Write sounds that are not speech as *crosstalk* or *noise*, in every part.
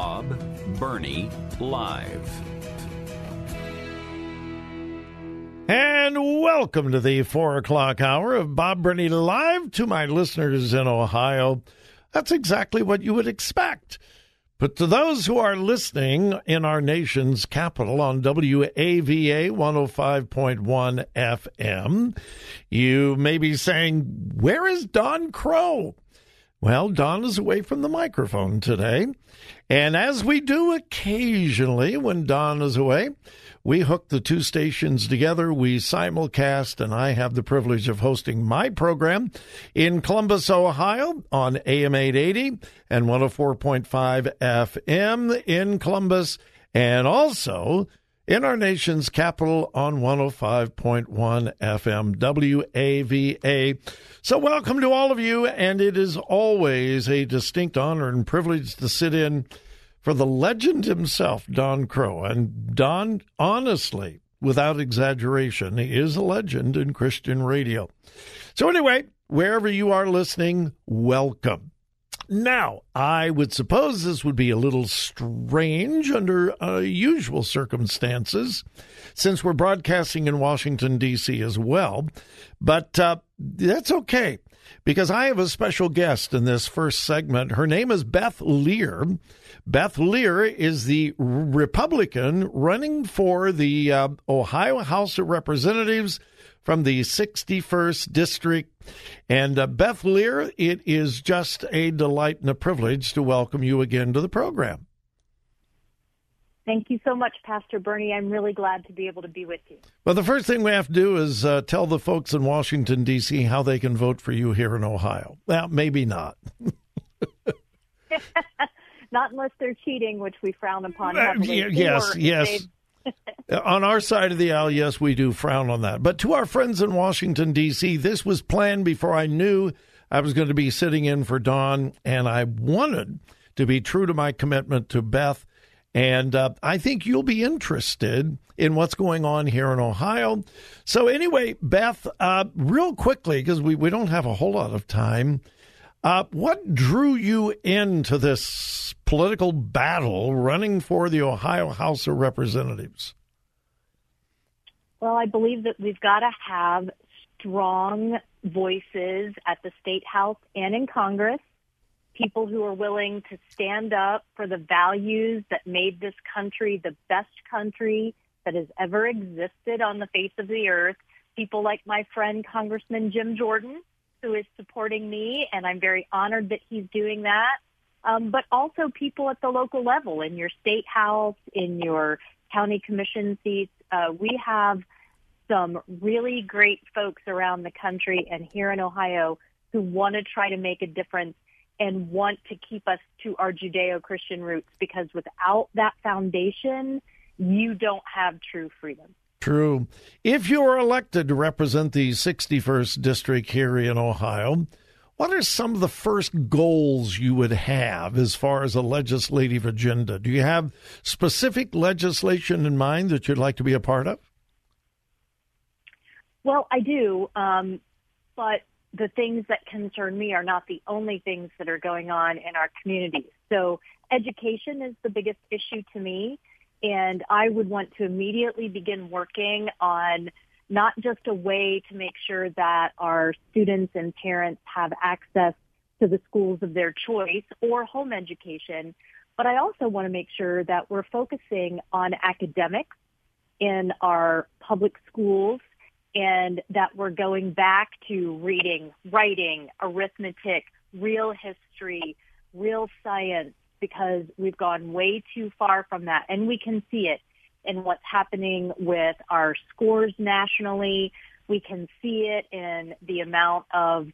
Bob Burney Live. And welcome to the four o'clock hour of Bob Burney Live to my listeners in Ohio. That's exactly what you would expect. But to those who are listening in our nation's capital on WAVA 105.1 FM, you may be saying, Where is Don Kroah? Well, Don is away from the microphone today. And as we do occasionally when Don is away, we hook the two stations together. We simulcast, and I have the privilege of hosting my program in Columbus, Ohio on AM 880 and 104.5 FM in Columbus, and also in our nation's capital on 105.1 FM WAVA. So, welcome to all of you, and it is always a distinct honor and privilege to sit in for the legend himself, Don Kroah. And Don, honestly, without exaggeration, is a legend in Christian radio. So, anyway, wherever you are listening, welcome. Now, I would suppose this would be a little strange under uh, usual circumstances, since we're broadcasting in Washington, D.C. as well. But uh, that's okay, because I have a special guest in this first segment. Her name is Beth Lear. Beth Lear is the Republican running for the uh, Ohio House of Representatives from the 61st District. And uh, Beth Lear, it is just a delight and a privilege to welcome you again to the program. Thank you so much, Pastor Burney. I'm really glad to be able to be with you. Well, the first thing we have to do is uh, tell the folks in Washington, D.C., how they can vote for you here in Ohio. Well, maybe not. *laughs* not unless they're cheating, which we frown upon. Uh, yes, yes. On our side of the aisle, yes, we do frown on that. But to our friends in Washington, D.C., this was planned before I knew I was going to be sitting in for Don, and I wanted to be true to my commitment to Beth. And uh, I think you'll be interested in what's going on here in Ohio. So, anyway, Beth, uh, real quickly, because we, we don't have a whole lot of time, uh, what drew you into this political battle running for the Ohio House of Representatives? Well, I believe that we've got to have strong voices at the state house and in Congress, people who are willing to stand up for the values that made this country the best country that has ever existed on the face of the earth. People like my friend Congressman Jim Jordan, who is supporting me, and I'm very honored that he's doing that. Um, but also people at the local level in your state house, in your county commission seats. Uh, we have some really great folks around the country and here in Ohio who want to try to make a difference and want to keep us to our Judeo-Christian roots because without that foundation, you don't have true freedom. True. If you are elected to represent the 61st district here in Ohio, what are some of the first goals you would have as far as a legislative agenda? Do you have specific legislation in mind that you'd like to be a part of? Well, I do, um, but the things that concern me are not the only things that are going on in our community. So education is the biggest issue to me. And I would want to immediately begin working on not just a way to make sure that our students and parents have access to the schools of their choice or home education, but I also want to make sure that we're focusing on academics in our public schools and that we're going back to reading, writing, arithmetic, real history, real science, because we've gone way too far from that. And we can see it in what's happening with our scores nationally. We can see it in the amount of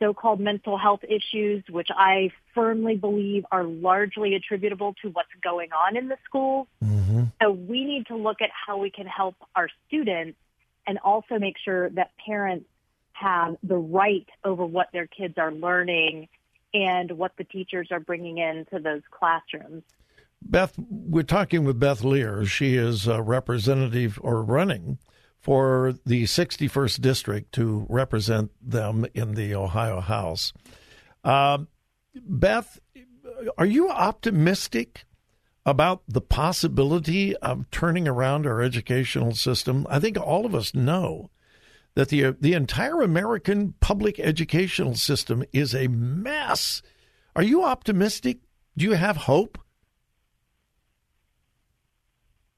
so-called mental health issues, which I firmly believe are largely attributable to what's going on in the schools. Mm-hmm. So we need to look at how we can help our students and also make sure that parents have the right over what their kids are learning and what the teachers are bringing into those classrooms. Beth, we're talking with Beth Lear. She is a representative or running for the 61st district to represent them in the Ohio House. Uh, Beth, are you optimistic about the possibility of turning around our educational system? I think all of us know that the the entire American public educational system is a mess. Are you optimistic? Do you have hope?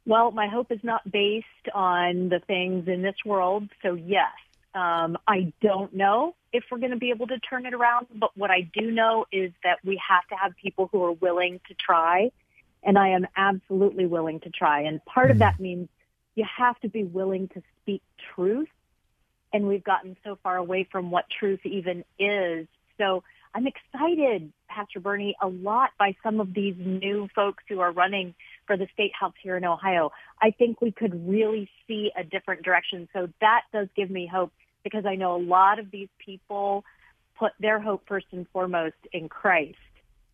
Well, my hope is not based on the things in this world. So yes, um, I don't know if we're going to be able to turn it around. But what I do know is that we have to have people who are willing to try, and I am absolutely willing to try. And part mm of hmm. that means you have to be willing to speak truth and we've gotten so far away from what truth even is. So I'm excited, Pastor Burney, a lot by some of these new folks who are running for the state house here in Ohio. I think we could really see a different direction. So that does give me hope because I know a lot of these people put their hope first and foremost in Christ,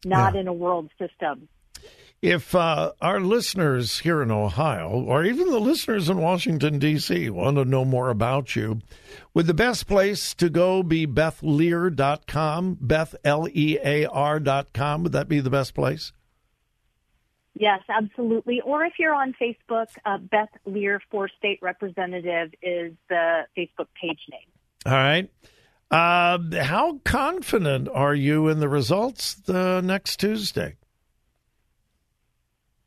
not yeah. in a world system. If uh, our listeners here in Ohio, or even the listeners in Washington, D.C., want to know more about you, would the best place to go be bethlear.com, Beth L E A R.com? Would that be the best place? Yes, absolutely. Or if you're on Facebook, uh, Beth Lear for State Representative is the Facebook page name. All right. Uh, how confident are you in the results the next Tuesday?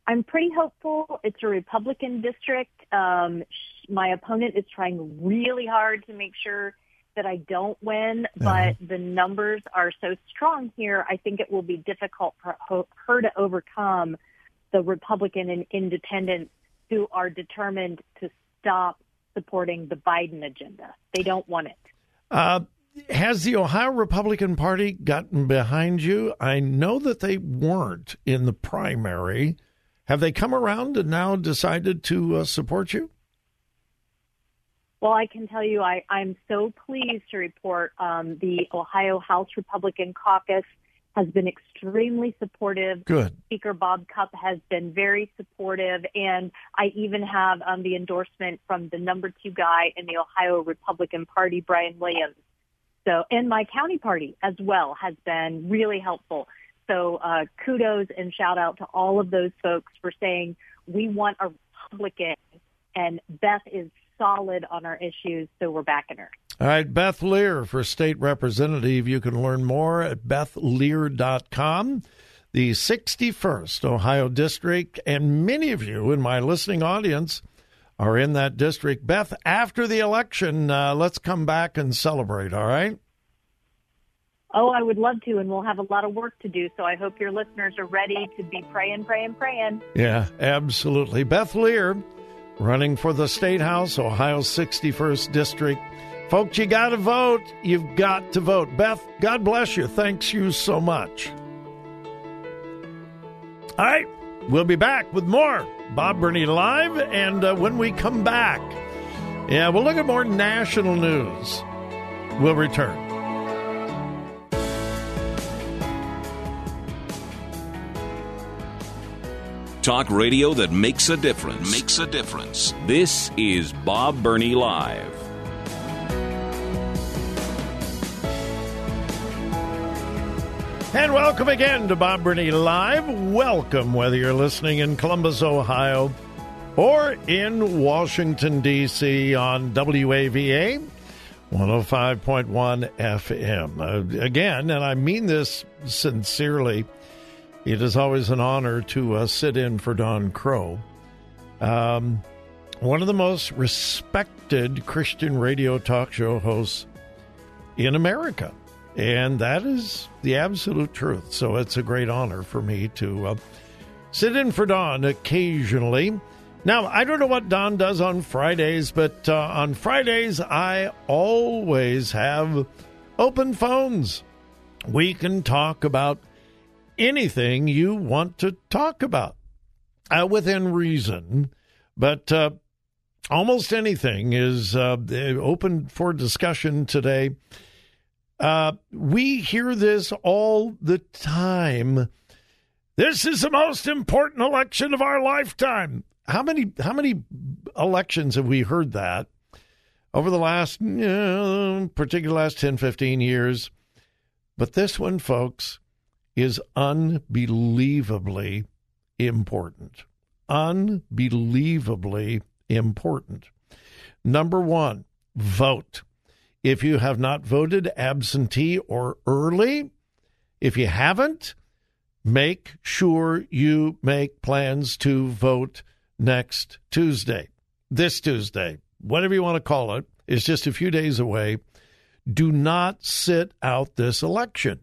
I'm pretty hopeful. It's a Republican district. Um, my opponent is trying really hard to make sure that I don't win, uh-huh. but the numbers are so strong here. I think it will be difficult for her to overcome the Republican and independents who are determined to stop supporting the Biden agenda. They don't want it. Uh, has the Ohio Republican Party gotten behind you? I know that they weren't in the primary. Have they come around and now decided to uh, support you? Well, I can tell you, I, I'm so pleased to report um, the Ohio House Republican Caucus has been extremely supportive. Good. Speaker Bob Cupp has been very supportive, and I even have um, the endorsement from the number two guy in the Ohio Republican Party, Brian Williams. So, and my county party as well has been really helpful. So uh, kudos and shout out to all of those folks for saying we want a Republican, and Beth is solid on our issues, so we're backing her. All right, Beth Lear for state representative. You can learn more at bethlear.com. The 61st Ohio District, and many of you in my listening audience are in that district. Beth, after the election, uh, let's come back and celebrate, all right? Oh, I would love to, and we'll have a lot of work to do. So I hope your listeners are ready to be praying, praying, praying. Yeah, absolutely. Beth Lear, running for the State House, Ohio's 61st District. Folks, you got to vote. You've got to vote. Beth, God bless you. Thanks you so much. All right, we'll be back with more Bob Burney Live. And uh, when we come back, yeah, we'll look at more national news. We'll return. Talk radio that makes a difference. Makes a difference. This is Bob Burney Live. And welcome again to Bob Burney Live. Welcome, whether you're listening in Columbus, Ohio, or in Washington, D.C. on WAVA 105.1 FM. Uh, again, and I mean this sincerely, it is always an honor to uh, sit in for Don Kroah. Um, one of the most respected Christian radio talk show hosts in America. And that is the absolute truth. So it's a great honor for me to uh, sit in for Don occasionally. Now, I don't know what Don does on Fridays, but uh, on Fridays, I always have open phones. We can talk about anything you want to talk about uh, within reason, but uh, almost anything is uh, open for discussion today. Uh, we hear this all the time. This is the most important election of our lifetime. How many how many elections have we heard that over the last, you know, particular last 10, 15 years? But this one, folks, is unbelievably important. Unbelievably important. Number one, vote. If you have not voted absentee or early, if you haven't, make sure you make plans to vote next Tuesday. This Tuesday, whatever you want to call it, is just a few days away. Do not sit out this election.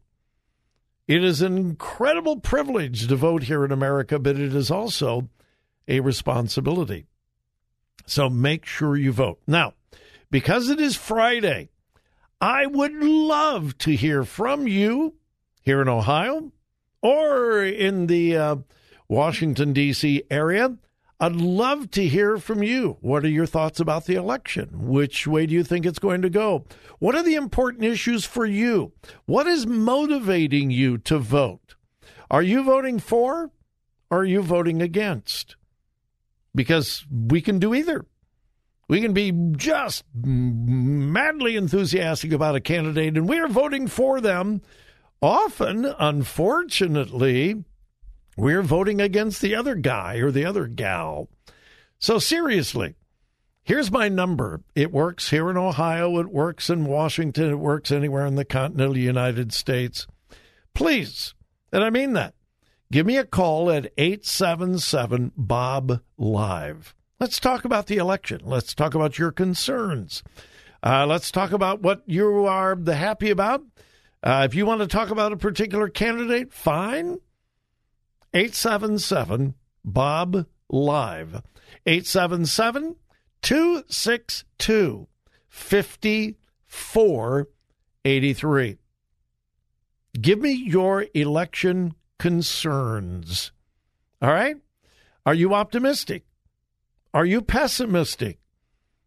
It is an incredible privilege to vote here in America, but it is also a responsibility. So make sure you vote. Now, because it is Friday, I would love to hear from you here in Ohio or in the uh, Washington, D.C. area. I'd love to hear from you. What are your thoughts about the election? Which way do you think it's going to go? What are the important issues for you? What is motivating you to vote? Are you voting for or are you voting against? Because we can do either. We can be just madly enthusiastic about a candidate and we are voting for them. Often, unfortunately, we're voting against the other guy or the other gal. So, seriously, here's my number. It works here in Ohio, it works in Washington, it works anywhere in the continental United States. Please, and I mean that, give me a call at 877 Bob Live. Let's talk about the election. Let's talk about your concerns. Uh, let's talk about what you are the happy about. Uh, if you want to talk about a particular candidate, fine. 877 Bob Live. 877 262 5483. Give me your election concerns. All right? Are you optimistic? Are you pessimistic?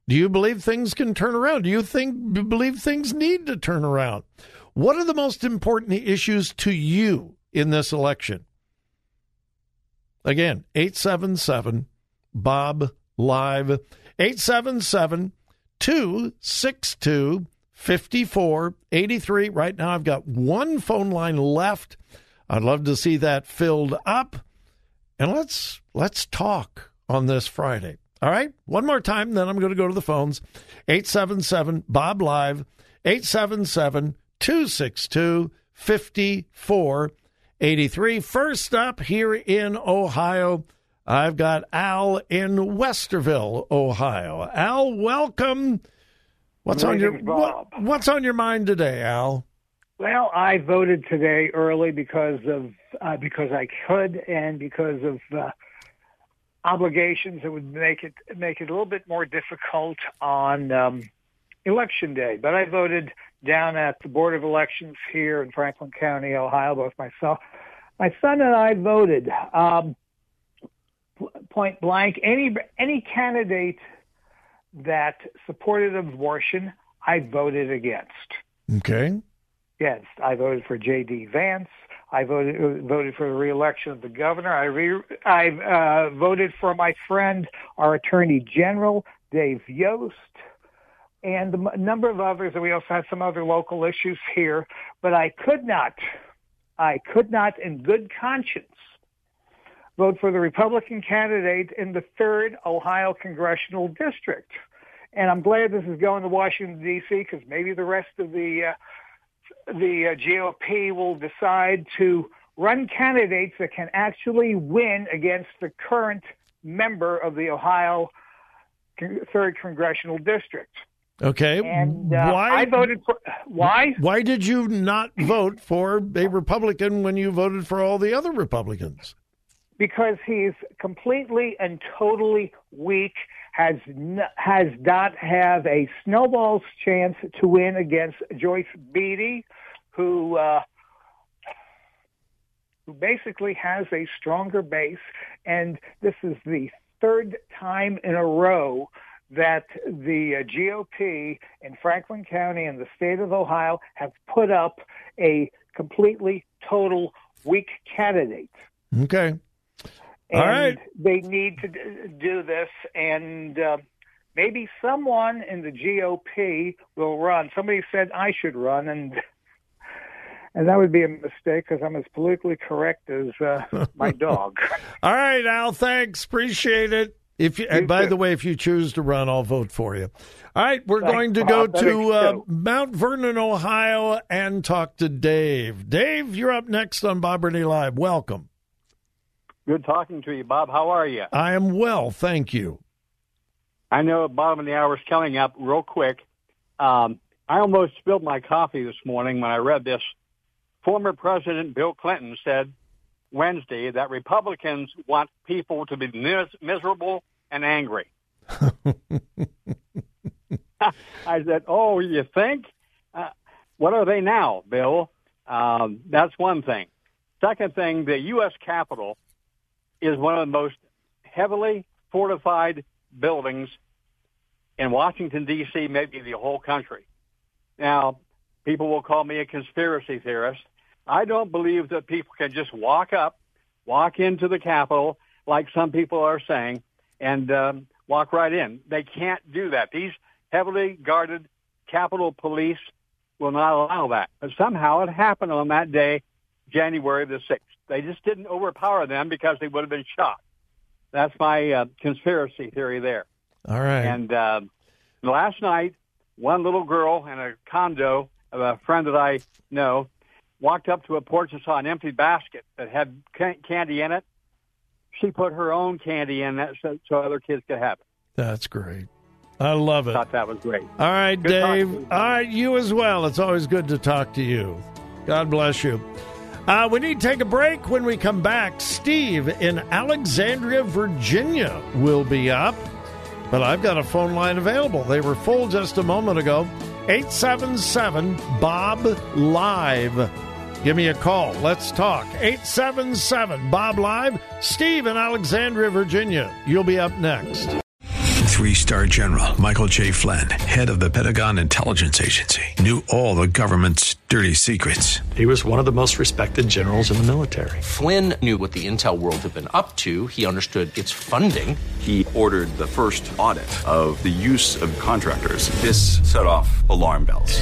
Do you believe things can turn around? Do you think believe things need to turn around? What are the most important issues to you in this election? Again, 877 Bob Live, 877 262 5483. Right now, I've got one phone line left. I'd love to see that filled up. And let's let's talk on this Friday. All right? One more time, then I'm going to go to the phones. 877 Bob Live, 877 262 5483. First up here in Ohio, I've got Al in Westerville, Ohio. Al, welcome. What's on your what, what's on your mind today, Al? Well, I voted today early because of uh, because I could and because of uh, obligations that would make it make it a little bit more difficult on um, election day, but I voted down at the Board of Elections here in Franklin County, Ohio. Both myself, my son, and I voted. Um, point blank, any any candidate that supported abortion, I voted against. Okay. Yes, I voted for J.D. Vance. I voted voted for the reelection of the governor. I re, I uh, voted for my friend, our Attorney General Dave Yost, and a number of others. And we also had some other local issues here. But I could not, I could not, in good conscience, vote for the Republican candidate in the third Ohio congressional district. And I'm glad this is going to Washington D.C. because maybe the rest of the uh, the uh, GOP will decide to run candidates that can actually win against the current member of the Ohio third congressional district. Okay. And uh, why I voted for why? Why did you not vote for a Republican when you voted for all the other Republicans? Because he's completely and totally weak has n- has not have a snowball's chance to win against Joyce Beatty, who uh, who basically has a stronger base, and this is the third time in a row that the uh, GOP in Franklin County and the state of Ohio have put up a completely total weak candidate. Okay. And All right. they need to do this, and uh, maybe someone in the GOP will run. Somebody said I should run, and and that would be a mistake because I'm as politically correct as uh, my *laughs* dog. All right, Al. Thanks. Appreciate it. If you, you by the way, if you choose to run, I'll vote for you. All right, we're Thanks, going to Bob. go to uh, Mount Vernon, Ohio, and talk to Dave. Dave, you're up next on Bob Burney Live. Welcome. Good talking to you, Bob. How are you? I am well, thank you. I know bottom of the hour is coming up real quick. Um, I almost spilled my coffee this morning when I read this. Former President Bill Clinton said Wednesday that Republicans want people to be mis- miserable and angry. *laughs* I said, "Oh, you think? Uh, what are they now, Bill?" Um, that's one thing. Second thing, the U.S. Capitol is one of the most heavily fortified buildings in Washington, D.C., maybe the whole country. Now, people will call me a conspiracy theorist. I don't believe that people can just walk up, walk into the Capitol, like some people are saying, and um, walk right in. They can't do that. These heavily guarded Capitol police will not allow that. But somehow it happened on that day, January the 6th. They just didn't overpower them because they would have been shot. That's my uh, conspiracy theory there. All right. And uh, last night, one little girl in a condo of a friend that I know walked up to a porch and saw an empty basket that had candy in it. She put her own candy in that so, so other kids could have it. That's great. I love it. Thought that was great. All right, Good Dave. All right, you as well. It's always good to talk to you. God bless you. Uh, we need to take a break. When we come back, Steve in Alexandria, Virginia will be up. But I've got a phone line available. They were full just a moment ago. 877 Bob Live. Give me a call. Let's talk. 877 Bob Live. Steve in Alexandria, Virginia. You'll be up next. Three star general Michael J. Flynn, head of the Pentagon Intelligence Agency, knew all the government's dirty secrets. He was one of the most respected generals in the military. Flynn knew what the intel world had been up to, he understood its funding. He ordered the first audit of the use of contractors. This set off alarm bells.